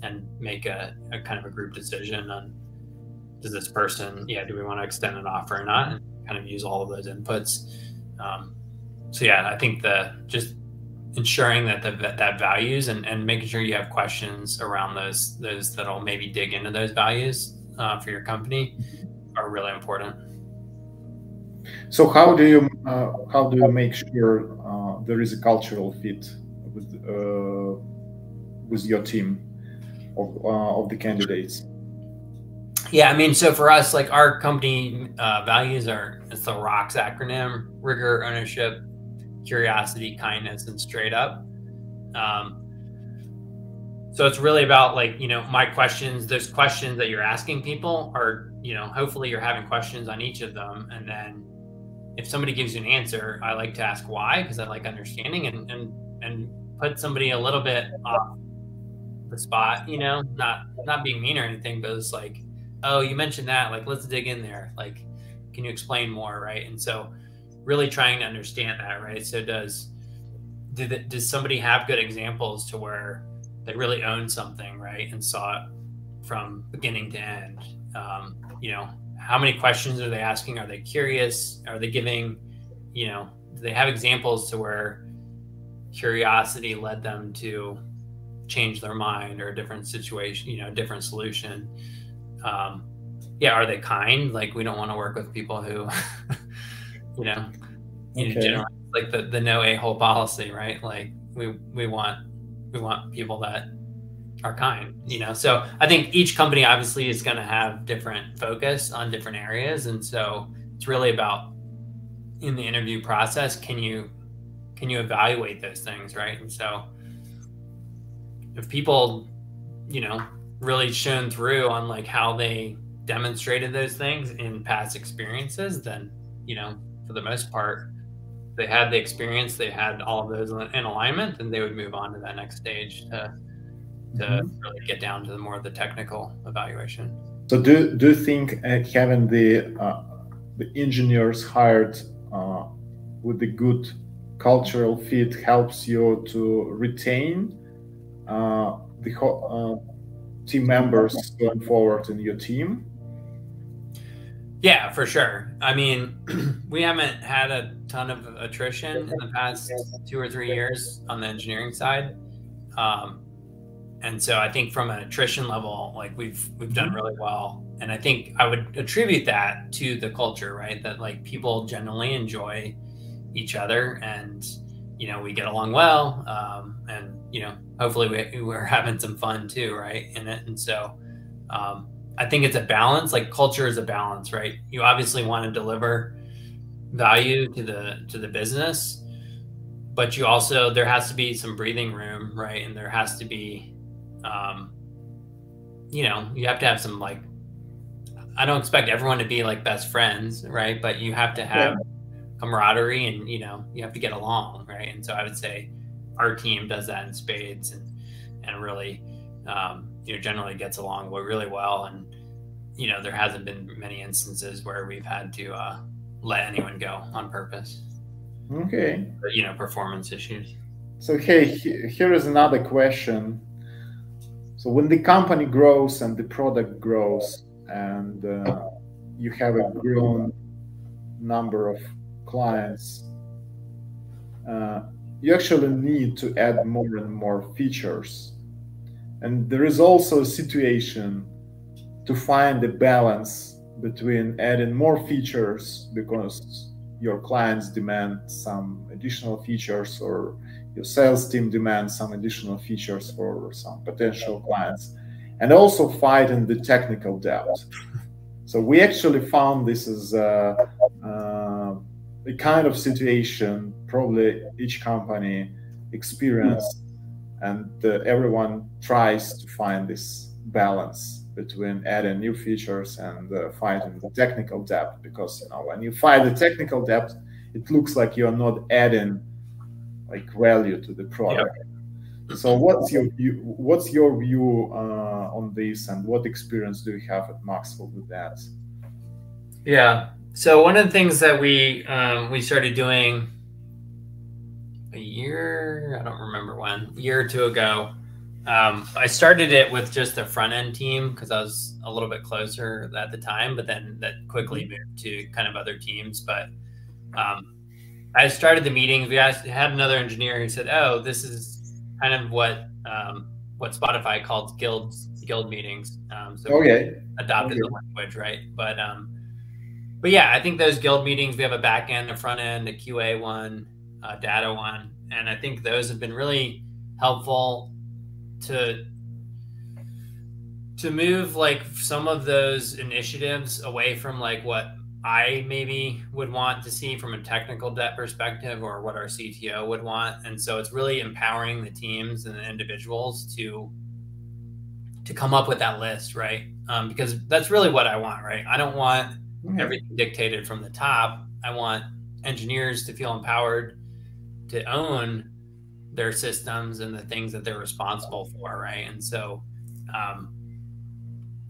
and make a, a kind of a group decision on does this person yeah do we want to extend an offer or not? And kind of use all of those inputs. Um, so yeah i think the just ensuring that the, that values and, and making sure you have questions around those those that'll maybe dig into those values uh, for your company are really important. So how do you uh, how do you make sure uh, there is a cultural fit with uh, with your team of uh, of the candidates? Yeah, I mean, so for us, like our company uh, values are it's the ROCKS acronym: rigor, ownership, curiosity, kindness, and straight up. Um, so it's really about like, you know, my questions, those questions that you're asking people are, you know, hopefully you're having questions on each of them. And then if somebody gives you an answer, I like to ask why, because I like understanding and, and, and put somebody a little bit off the spot, you know, not, not being mean or anything, but it's like, oh, you mentioned that, like, let's dig in there. Like, can you explain more? Right. And so, really trying to understand that, right? So does did does somebody have good examples to where they really own something, right, and saw it from beginning to end? Um, you know, how many questions are they asking? Are they curious? Are they giving? You know, do they have examples to where curiosity led them to change their mind or a different situation, you know, different solution? Um, yeah, are they kind? Like we don't want to work with people who you know, okay. you know, like the, the no a hole policy, right? Like we we want we want people that are kind, you know. So I think each company obviously is going to have different focus on different areas, and so it's really about in the interview process can you can you evaluate those things, right? And so if people, you know, really shown through on like how they demonstrated those things in past experiences, then you know for the most part, they had the experience, they had all of those in alignment, and they would move on to that next stage to to mm-hmm. really get down to the more of the technical evaluation. So, do do you think uh, having the uh, the engineers hired uh, with the good cultural fit helps you to retain the uh, team members going forward in your team? Yeah, for sure. I mean, we haven't had a ton of attrition in the past two or three years on the engineering side. Um, and so I think from an attrition level, like we've we've done mm-hmm. really well. And I think I would attribute that to the culture, right? That like people generally enjoy each other and you know we get along well um, and you know hopefully we, we're having some fun too right it and so um, I think it's a balance. Like culture is a balance, right? You obviously want to deliver value to the to the business, but you also there has to be some breathing room, right? And there has to be, um, you know, you have to have some like. I don't expect everyone to be like best friends, right? But you have to have yeah. camaraderie, and you know, you have to get along, right? And so I would say our team does that in spades, and and really. Um, you know generally gets along really well and you know there hasn't been many instances where we've had to uh, let anyone go on purpose okay but, you know performance issues so hey, here is another question. So when the company grows and the product grows, and uh, you have a grown number of clients, uh, you actually need to add more and more features. And there is also a situation to find a balance between adding more features because your clients demand some additional features or your sales team demands some additional features for some potential clients and also fighting the technical debt so we actually found this is uh, a kind of situation probably each company experienced and uh, everyone tries to find this balance between adding new features and uh, fighting the technical debt because you know when you fight the technical debt it looks like you're not adding like value to the product. Yep. so what's your view what's your view uh, on this and what experience do you have at maxwell with that? Yeah so one of the things that we um, we started doing a year i don't remember when a year or two ago um, I started it with just the front end team because I was a little bit closer at the time, but then that quickly mm-hmm. moved to kind of other teams. But um, I started the meetings. We asked, had another engineer who said, "Oh, this is kind of what um, what Spotify called guild guild meetings." Um, so okay. adopted okay. the language, right? But um, but yeah, I think those guild meetings. We have a back end, a front end, a QA one, a data one, and I think those have been really helpful to to move like some of those initiatives away from like what I maybe would want to see from a technical debt perspective or what our CTO would want. And so it's really empowering the teams and the individuals to to come up with that list, right? Um, because that's really what I want, right? I don't want mm-hmm. everything dictated from the top. I want engineers to feel empowered to own their systems and the things that they're responsible for, right? And so, um,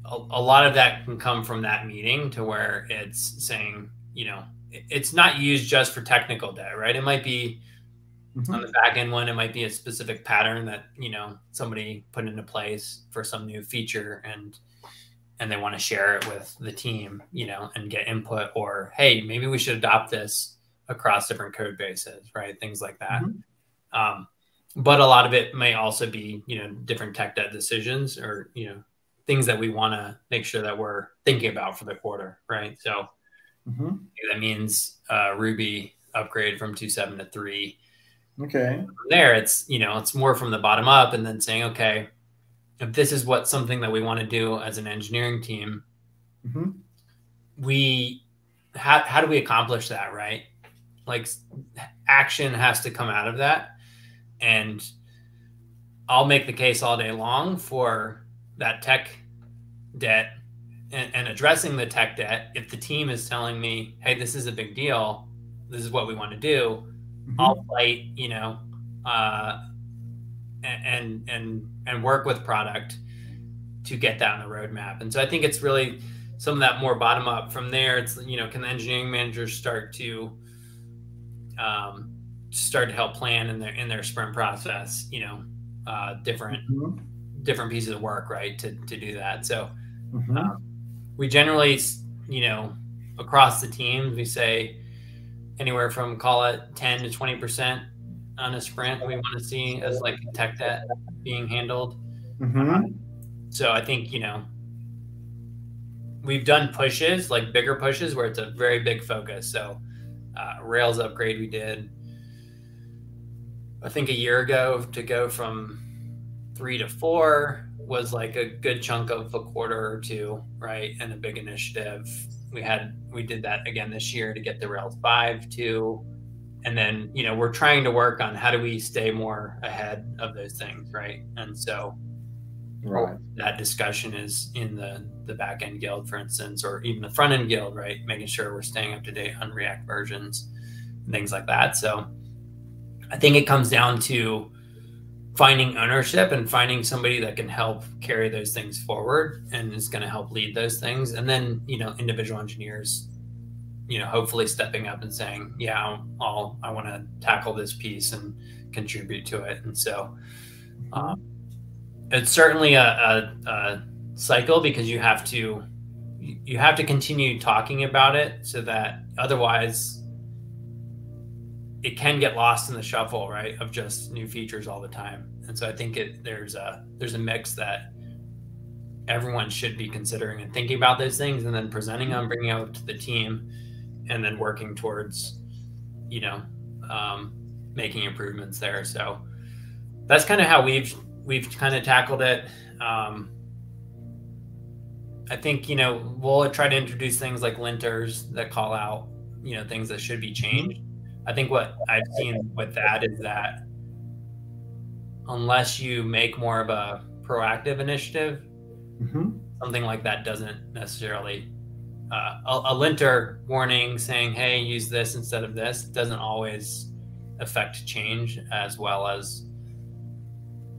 a, a, lot of that can come from that meeting to where it's saying, you know, it, it's not used just for technical debt, right? It might be mm-hmm. on the back end one, it might be a specific pattern that you know somebody put into place for some new feature and and they want to share it with the team, you know, and get input or hey, maybe we should adopt this across different code bases, right? Things like that. Mm-hmm. Um, but a lot of it may also be you know different tech debt decisions or you know things that we want to make sure that we're thinking about for the quarter right so mm-hmm. that means uh, ruby upgrade from 2.7 to 3 okay from there it's you know it's more from the bottom up and then saying okay if this is what something that we want to do as an engineering team mm-hmm. we how, how do we accomplish that right like action has to come out of that and I'll make the case all day long for that tech debt and, and, addressing the tech debt. If the team is telling me, hey, this is a big deal, this is what we want to do, mm-hmm. I'll fight, you know, uh, and and and work with product to get that on the roadmap. And so I think it's really some of that more bottom up. From there, it's you know, can the engineering managers start to um, start to help plan in their in their sprint process you know uh, different mm-hmm. different pieces of work right to, to do that so mm-hmm. um, we generally you know across the teams we say anywhere from call it 10 to 20 percent on a sprint we want to see as like tech debt being handled mm-hmm. um, so i think you know we've done pushes like bigger pushes where it's a very big focus so uh, rails upgrade we did I think a year ago to go from three to four was like a good chunk of a quarter or two, right? And a big initiative. We had we did that again this year to get the Rails five to, and then you know we're trying to work on how do we stay more ahead of those things, right? And so, right, that discussion is in the the back end guild, for instance, or even the front end guild, right? Making sure we're staying up to date on React versions, and things like that. So I think it comes down to finding ownership and finding somebody that can help carry those things forward and is going to help lead those things. And then, you know, individual engineers you know, hopefully stepping up and saying, yeah, I'll, I'll I want to tackle this piece and contribute to it. And so, um, it's certainly a, a, a cycle because you have to you have to continue talking about it so that otherwise it can get lost in the shuffle right of just new features all the time and so i think it there's a there's a mix that everyone should be considering and thinking about those things and then presenting them bringing out to the team and then working towards you know um, making improvements there so that's kind of how we've we've kind of tackled it um, I think you know we'll try to introduce things like linters that call out you know things that should be changed. I think what I've seen with that is that unless you make more of a proactive initiative, mm-hmm. something like that doesn't necessarily uh, a, a linter warning saying, "Hey, use this instead of this," doesn't always affect change as well as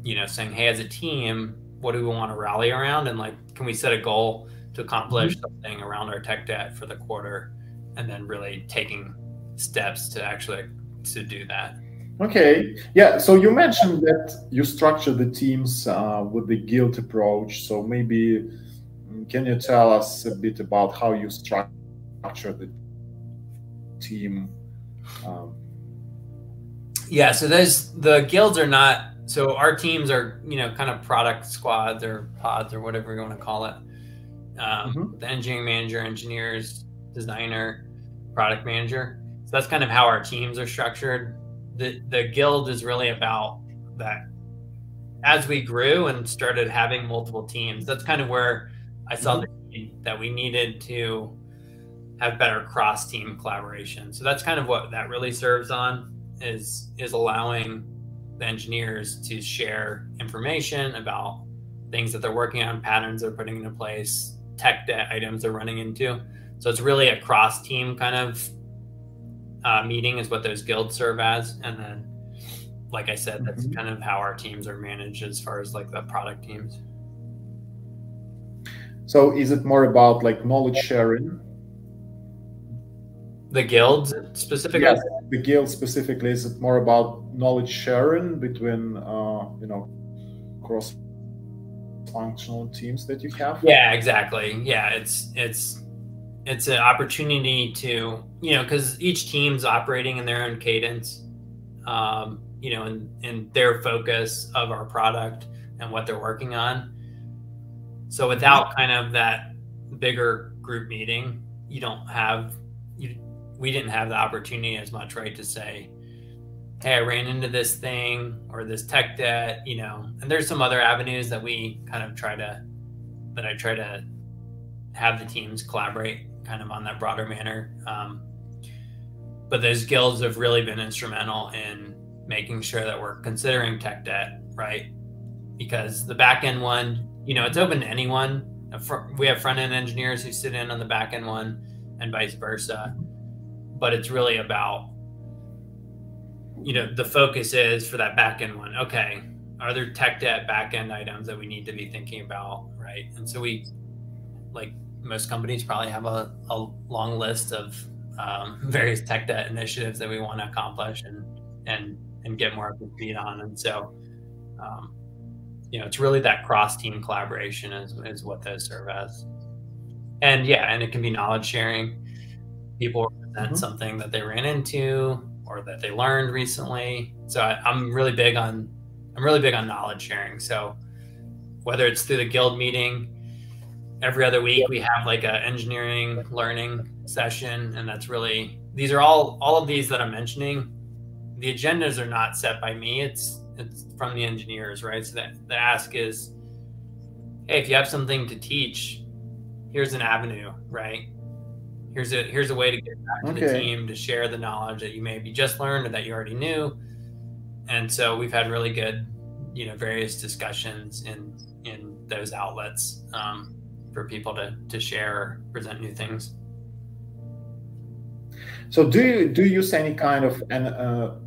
you know saying, "Hey, as a team, what do we want to rally around? And like can we set a goal to accomplish mm-hmm. something around our tech debt for the quarter and then really taking steps to actually to do that? Okay. Yeah so you mentioned that you structure the teams uh, with the guild approach. So maybe can you tell us a bit about how you structure the team um, yeah so those the guilds are not so our teams are you know kind of product squads or pods or whatever you want to call it. Um, mm-hmm. the engineering manager engineers designer product manager. So that's kind of how our teams are structured. The the guild is really about that as we grew and started having multiple teams that's kind of where i saw mm-hmm. that we needed to have better cross team collaboration so that's kind of what that really serves on is is allowing the engineers to share information about things that they're working on, patterns they're putting into place, tech debt items they're running into. So it's really a cross team kind of uh, meeting, is what those guilds serve as. And then, like I said, that's mm-hmm. kind of how our teams are managed as far as like the product teams. So is it more about like knowledge sharing? The guilds specifically? Yes the guild specifically. Is it more about knowledge sharing between uh, you know cross functional teams that you have? Yeah exactly. Yeah it's it's it's an opportunity to you know because each team's operating in their own cadence um, you know and, and their focus of our product and what they're working on so without kind of that bigger group meeting you don't have you we didn't have the opportunity as much, right, to say, hey, I ran into this thing or this tech debt, you know, and there's some other avenues that we kind of try to, that I try to have the teams collaborate kind of on that broader manner. Um, but those guilds have really been instrumental in making sure that we're considering tech debt, right? Because the back end one, you know, it's open to anyone. We have front end engineers who sit in on the back end one and vice versa. But it's really about you know the focus is for that back end one. Okay are there tech debt back end items that we need to be thinking about right? And so we like most companies probably have a, a long list of um, various tech debt initiatives that we want to accomplish and and and get more up to speed on. And so um, you know it's really that cross team collaboration is, is what those serve as and yeah and it can be knowledge sharing people present mm-hmm. something that they ran into or that they learned recently. So I, I'm really big on I'm really big on knowledge sharing. So whether it's through the guild meeting, every other week we have like a engineering learning session, and that's really these are all all of these that I'm mentioning. The agendas are not set by me. It's it's from the engineers, right? So that the ask is, hey, if you have something to teach, here's an avenue, right? here's a here's a way to get back to the team to share the knowledge that you maybe just learned or that you already knew and so we've had really good you know various discussions in in those outlets um, for people to to share or present new things so do you do you use any kind of an, uh,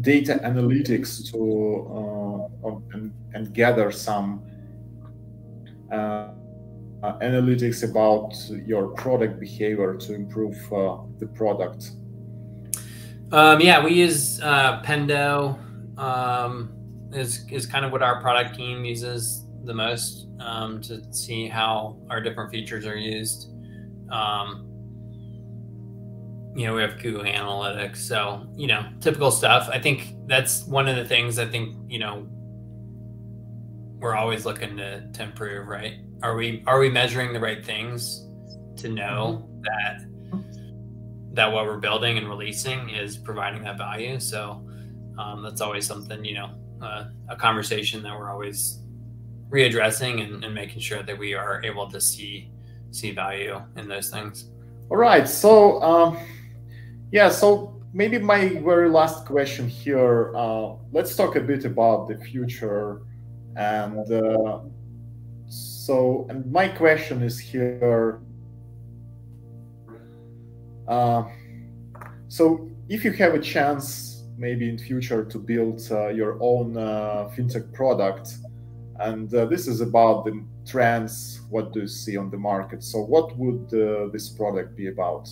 data analytics to uh, and, and, gather some uh, analytics about your product behavior to improve uh, the product? Um, yeah, we use uh, Pendo. Um, is is kind of what our product team uses the most um, to see how our different features are used. Um, you know, we have Google Analytics, so you know, typical stuff. I think that's one of the things I think you know we're always looking to to improve. Right? Are we are we measuring the right things to know mm-hmm. that that what we're building and releasing is providing that value? So um, that's always something you know uh, a conversation that we're always readdressing and, and making sure that we are able to see see value in those things. All right. So um, yeah. So maybe my very last question here. Uh, let's talk a bit about the future, and uh, so and my question is here. Uh, so if you have a chance maybe in future to build uh, your own uh, fintech product and uh, this is about the trends what do you see on the market so what would this product be about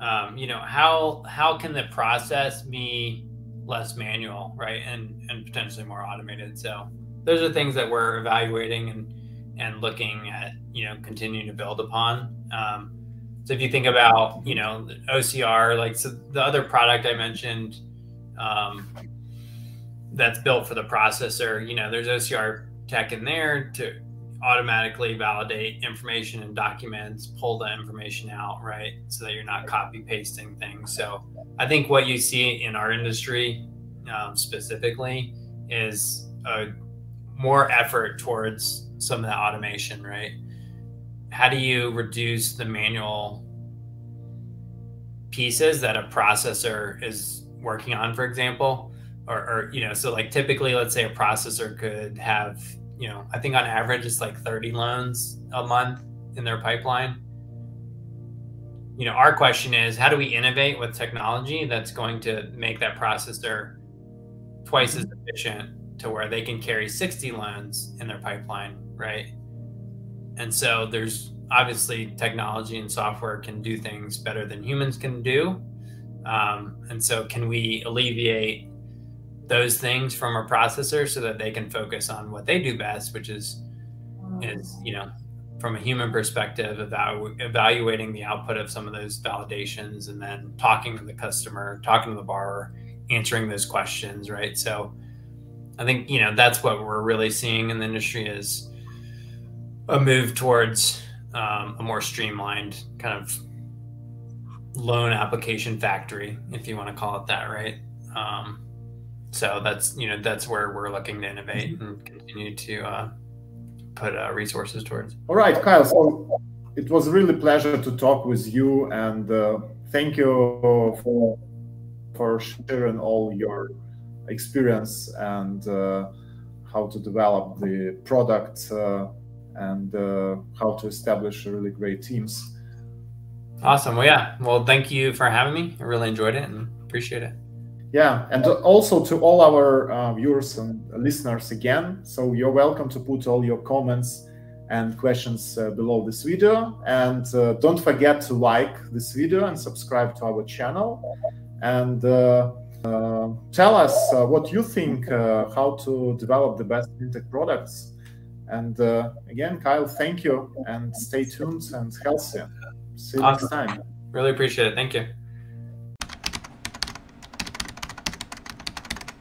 um, you know how how can the process be less manual right and and potentially more automated? So those are things that we're evaluating and and looking at you know continuing to build upon. Um, so if you think about you know ocr like so the other product i mentioned um, that's built for the processor you know there's ocr tech in there to automatically validate information and documents, pull the information out, right? So that you're not copy pasting things. So I think what you see in our industry um, specifically is a more effort towards some of that automation, right? How do you reduce the manual pieces that a processor is working on, for example? Or, or you know, so like typically, let's say a processor could have you know, I think on average it's like 30 loans a month in their pipeline. You know, our question is how do we innovate with technology that's going to make that processor twice as efficient to where they can carry 60 loans in their pipeline, right? And so there's obviously technology and software can do things better than humans can do. Um, and so, can we alleviate those things from a processor so that they can focus on what they do best, which is is you know from a human perspective evalu- evaluating the output of some of those validations and then talking to the customer talking to the borrower answering those questions right? So i think you know that's what we're really seeing in the industry is a move towards um, a more streamlined kind of loan application factory if you want to call it that right? Um, so that's you know that's where we're looking to innovate mm-hmm. and continue to uh, put uh, resources towards. All right, Kyle. So it was really pleasure to talk with you, and uh, thank you for for sharing all your experience and uh, how to develop the product uh, and uh, how to establish really great teams. Awesome. Well, yeah. Well, thank you for having me. I really enjoyed it and appreciate it. Yeah, and also to all our uh, viewers and listeners again. So you're welcome to put all your comments and questions uh, below this video. And uh, don't forget to like this video and subscribe to our channel. And uh, uh, tell us uh, what you think, how to develop the best fintech products. And again, Kyle, thank you and stay tuned and healthy. See you awesome. next time. Really appreciate it. Thank you.